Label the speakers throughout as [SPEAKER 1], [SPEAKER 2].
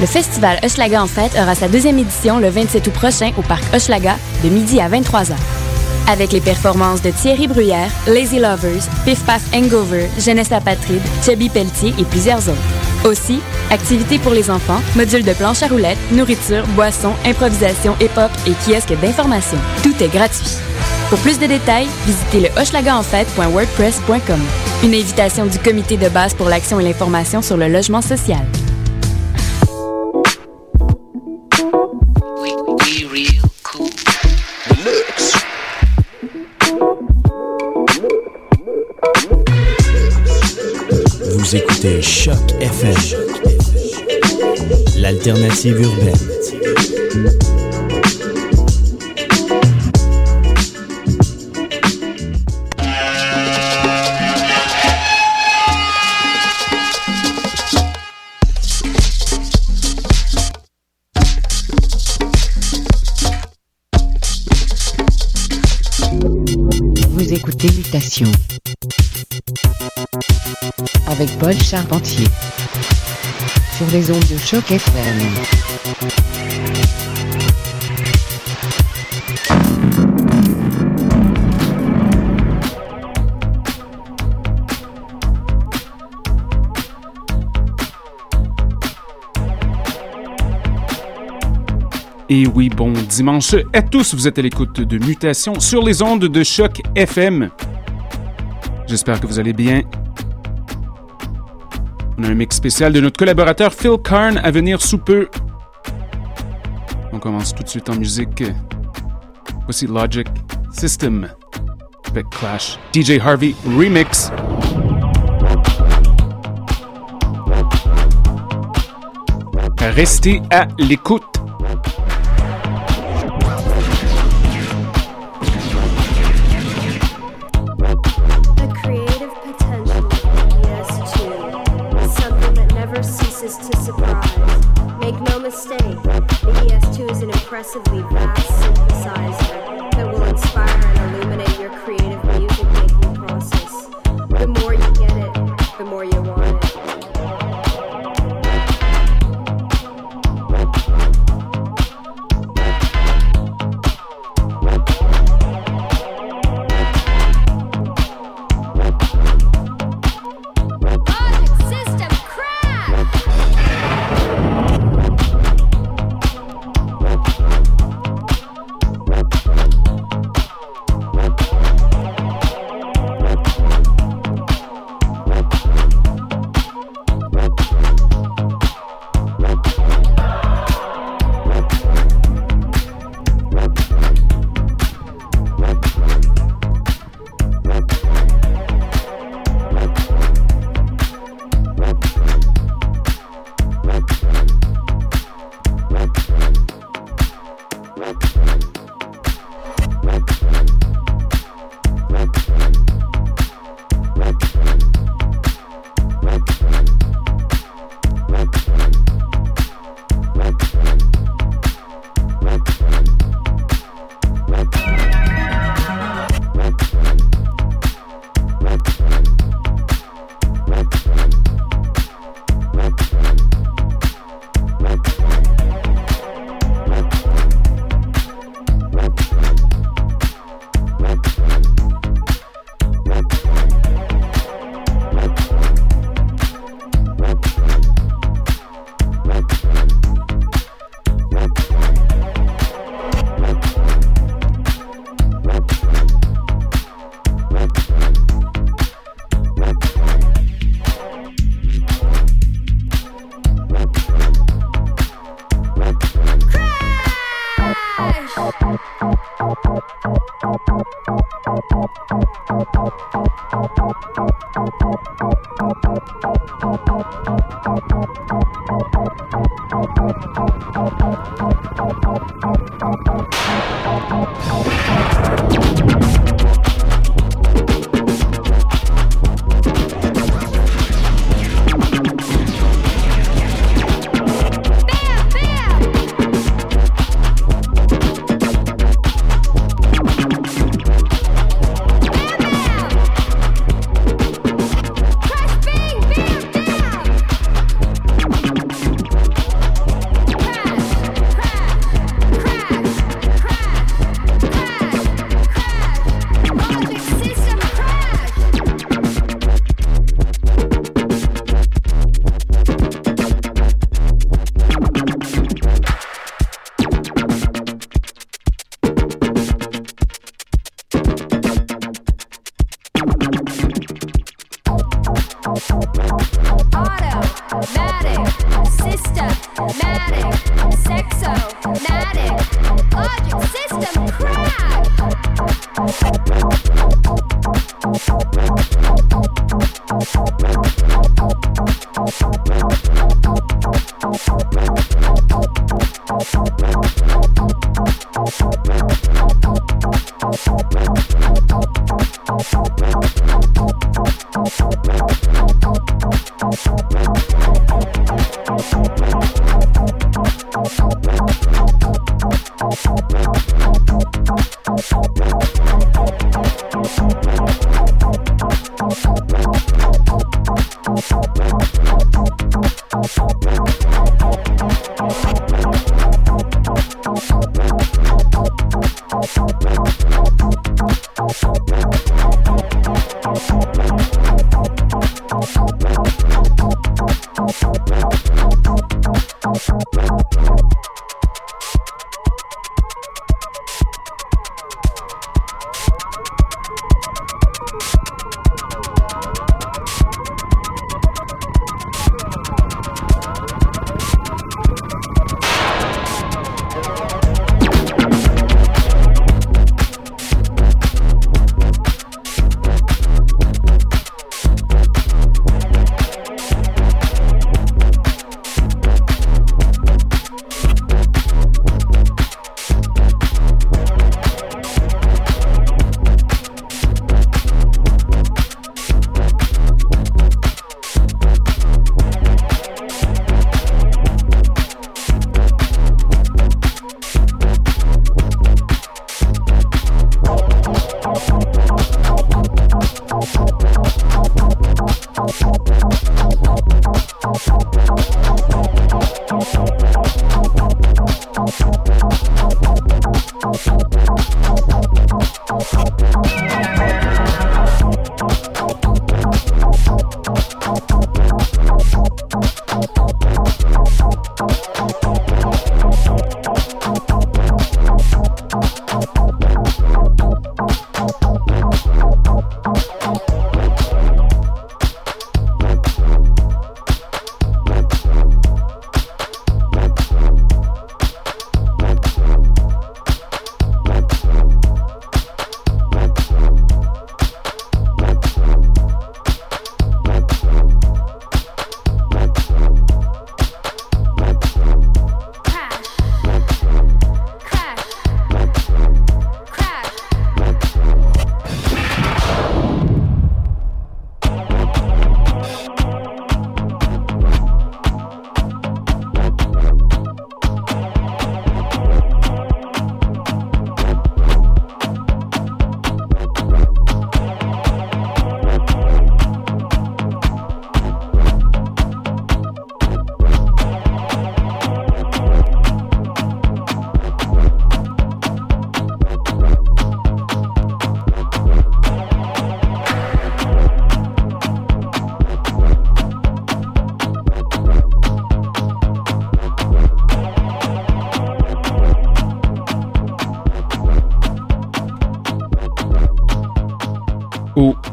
[SPEAKER 1] Le festival Hochelaga en fête aura sa deuxième édition le 27 août prochain au parc Hochelaga de midi à 23h. Avec les performances de Thierry Bruyère, Lazy Lovers, Piff Paff Hangover, Jeunesse Apatride, Chubby Pelletier et plusieurs autres. Aussi, activités pour les enfants, modules de planche à roulettes, nourriture, boissons, improvisation, hip-hop et kiosque d'information. Tout est gratuit. Pour plus de détails, visitez le hochelaganfête.wordpress.com. Une invitation du comité de base pour l'action et l'information sur le logement social.
[SPEAKER 2] Écoutez Choc FM, l'alternative urbaine.
[SPEAKER 3] Charpentier sur les ondes de choc FM.
[SPEAKER 4] Et oui, bon dimanche à tous, vous êtes à l'écoute de Mutation sur les ondes de choc FM. J'espère que vous allez bien. On a un mix spécial de notre collaborateur Phil Karn à venir sous peu. On commence tout de suite en musique. Voici Logic System avec Clash DJ Harvey Remix. Restez à l'écoute.
[SPEAKER 5] Yeah.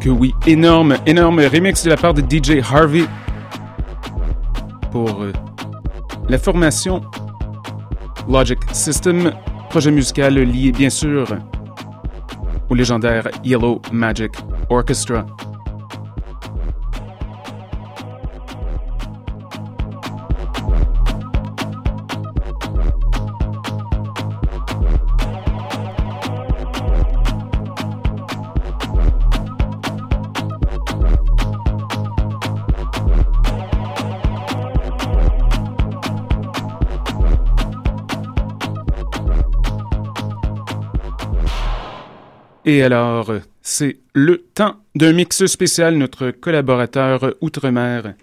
[SPEAKER 4] Oui, énorme, énorme remix de la part de DJ Harvey pour euh, la formation Logic System, projet musical lié bien sûr au légendaire Yellow Magic Orchestra. Et alors, c'est le temps d'un mix spécial. Notre collaborateur Outre-mer,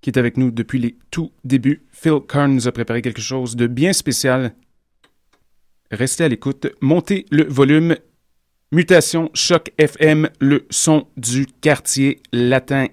[SPEAKER 4] qui est avec nous depuis les tout débuts, Phil Carn, nous a préparé quelque chose de bien spécial. Restez à l'écoute, montez le volume. Mutation Choc FM, le son du quartier latin.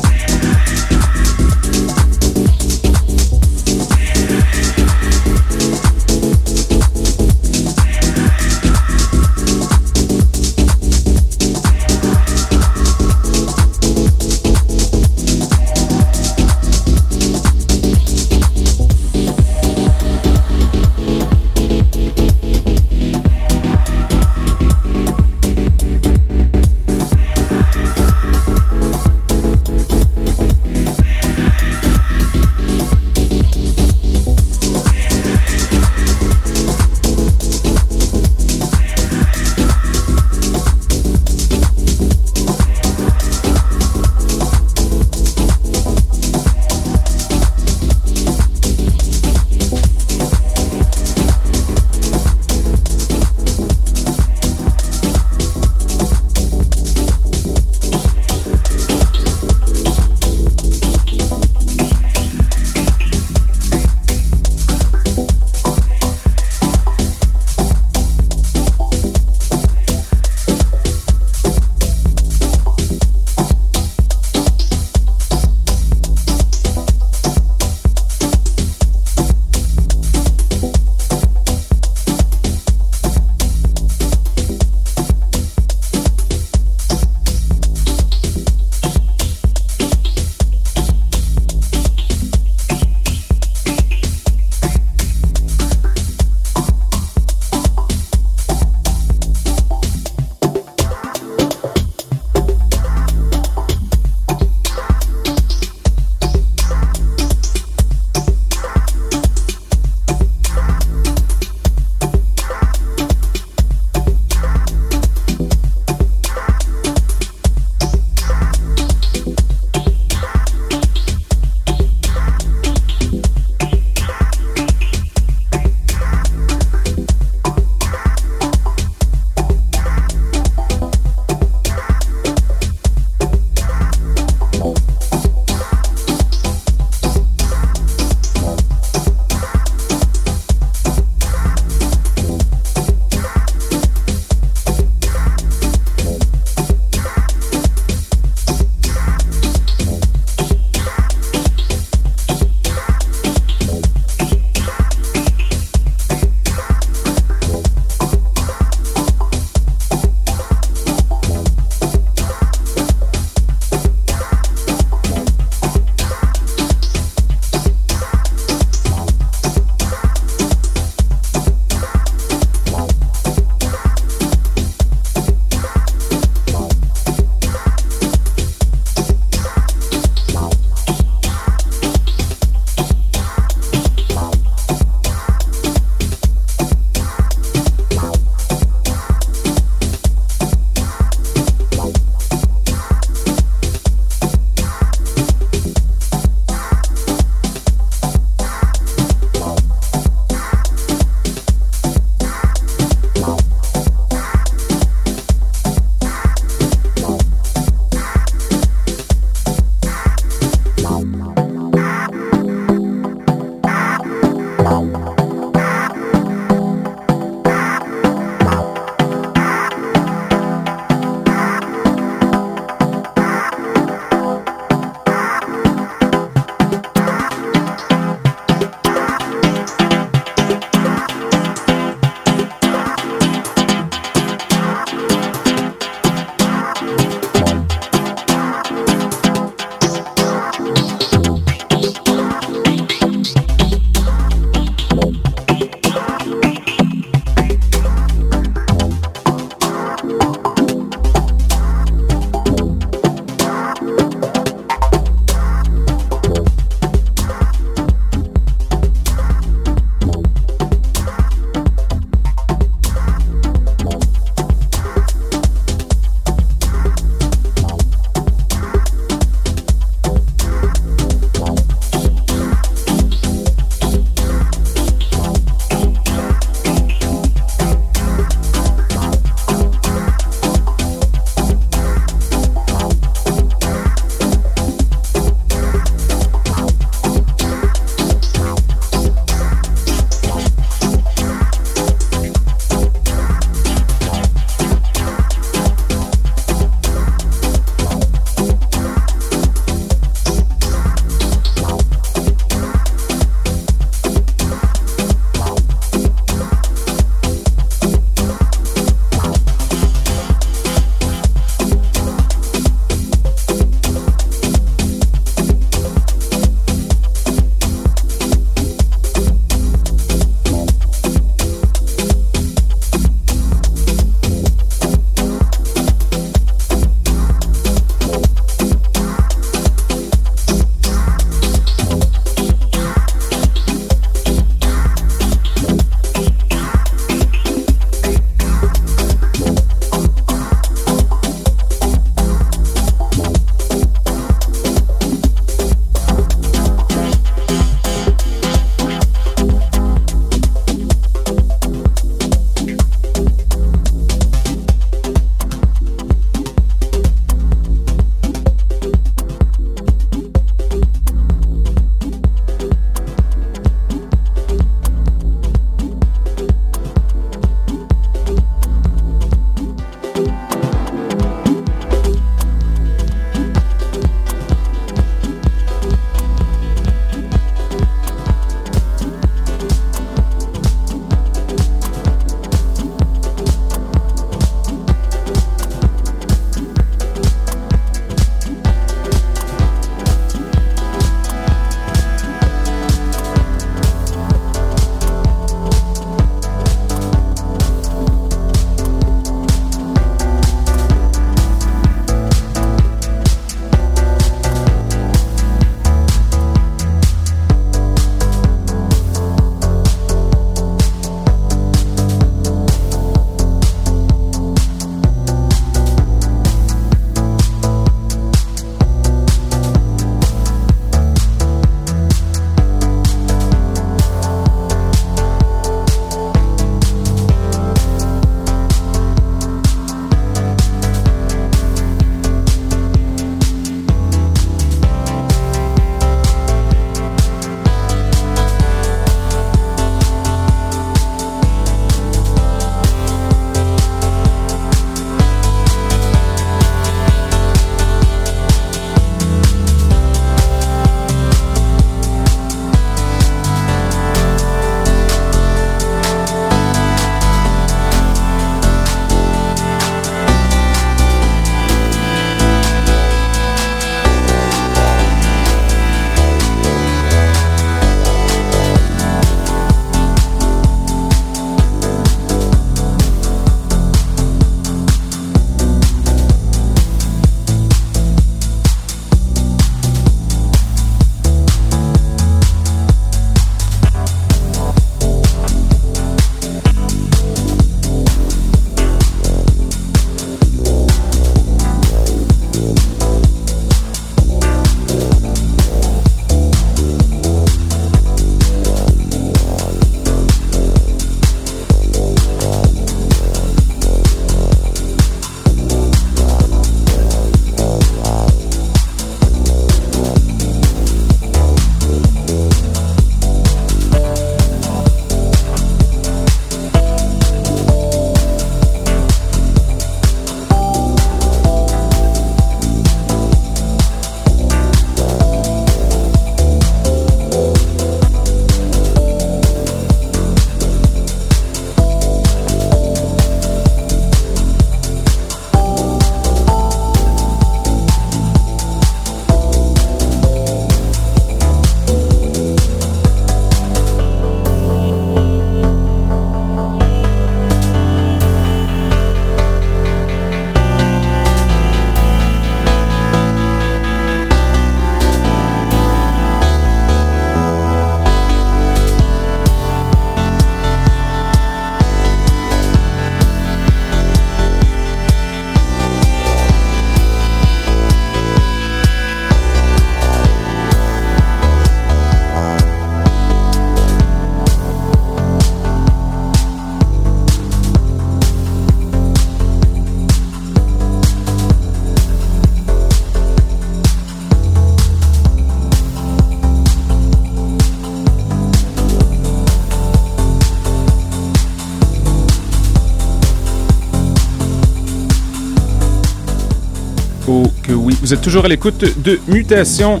[SPEAKER 4] Toujours à l'écoute de Mutation,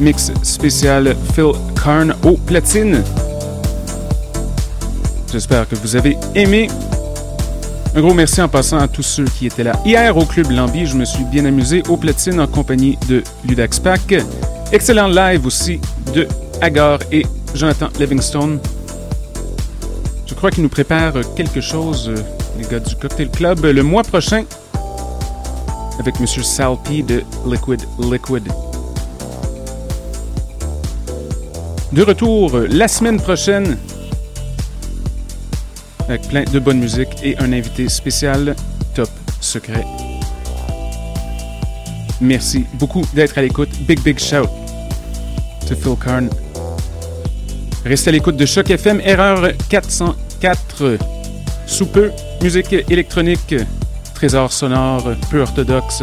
[SPEAKER 4] mix spécial Phil Karn au platine. J'espère que vous avez aimé. Un gros merci en passant à tous ceux qui étaient là hier au Club Lambi. Je me suis bien amusé au platine en compagnie de Ludax Pack. Excellent live aussi de Agar et Jonathan Livingstone. Je crois qu'ils nous préparent quelque chose, les gars du Cocktail Club, le mois prochain avec M. Salpi de Liquid Liquid. De retour euh, la semaine prochaine avec plein de bonne musique et un invité spécial top secret. Merci beaucoup d'être à l'écoute. Big, big shout to Phil Karn. Restez à l'écoute de Choc FM, erreur 404. Sous peu, musique électronique, trésor sonore peu orthodoxe.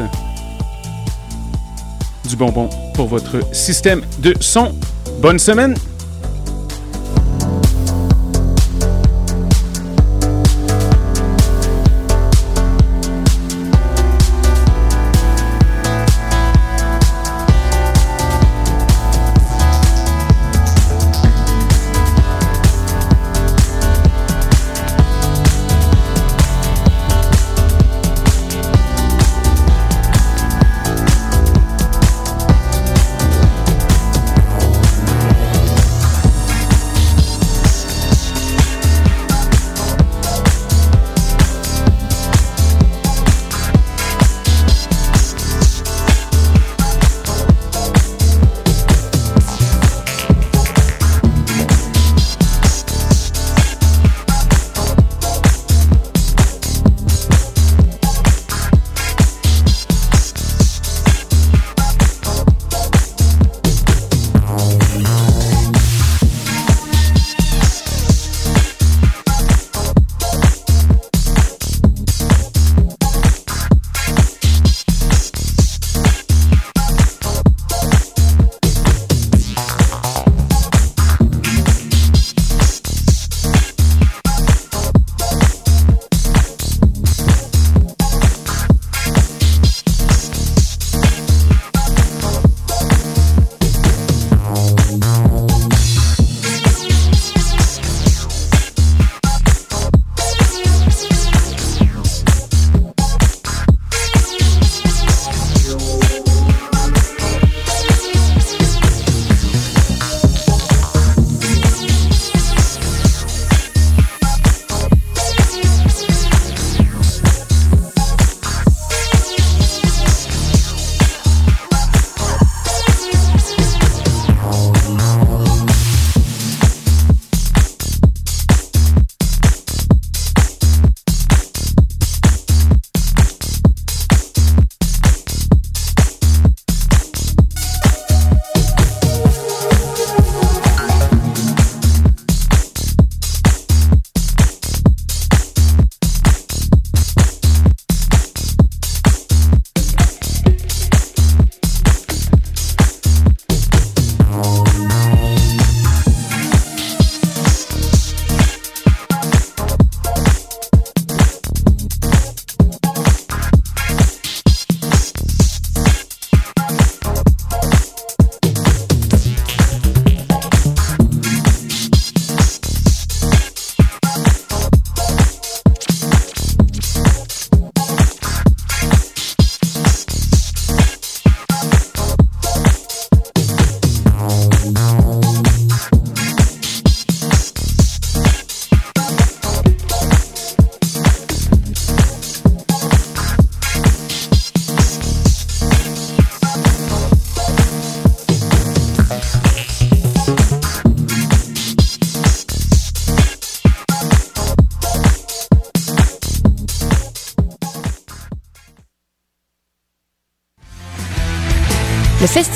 [SPEAKER 4] Du bonbon pour votre système de son. Bonne semaine!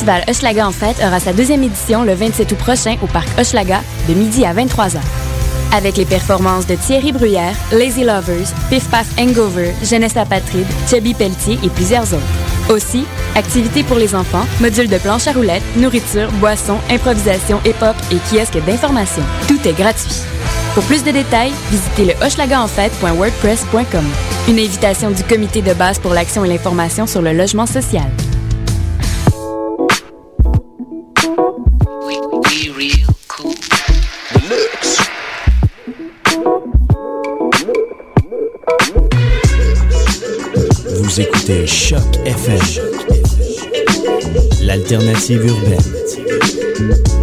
[SPEAKER 1] Festival Hochelaga en fête aura sa deuxième édition le 27 août prochain au parc Hochelaga de midi à 23h. Avec les performances de Thierry Bruyère, Lazy Lovers, Piff Paff Hangover, Jeunesse Apatride, Chubby Pelletier et plusieurs autres. Aussi, activités pour les enfants, modules de planche à roulettes, nourriture, boissons, improvisation, hip-hop et kiosque d'information. Tout est gratuit. Pour plus de détails, visitez le hochelagaenfête.wordpress.com. Une invitation du comité de base pour l'action et l'information sur le logement social.
[SPEAKER 2] Écoutez Choc FM, l'alternative urbaine.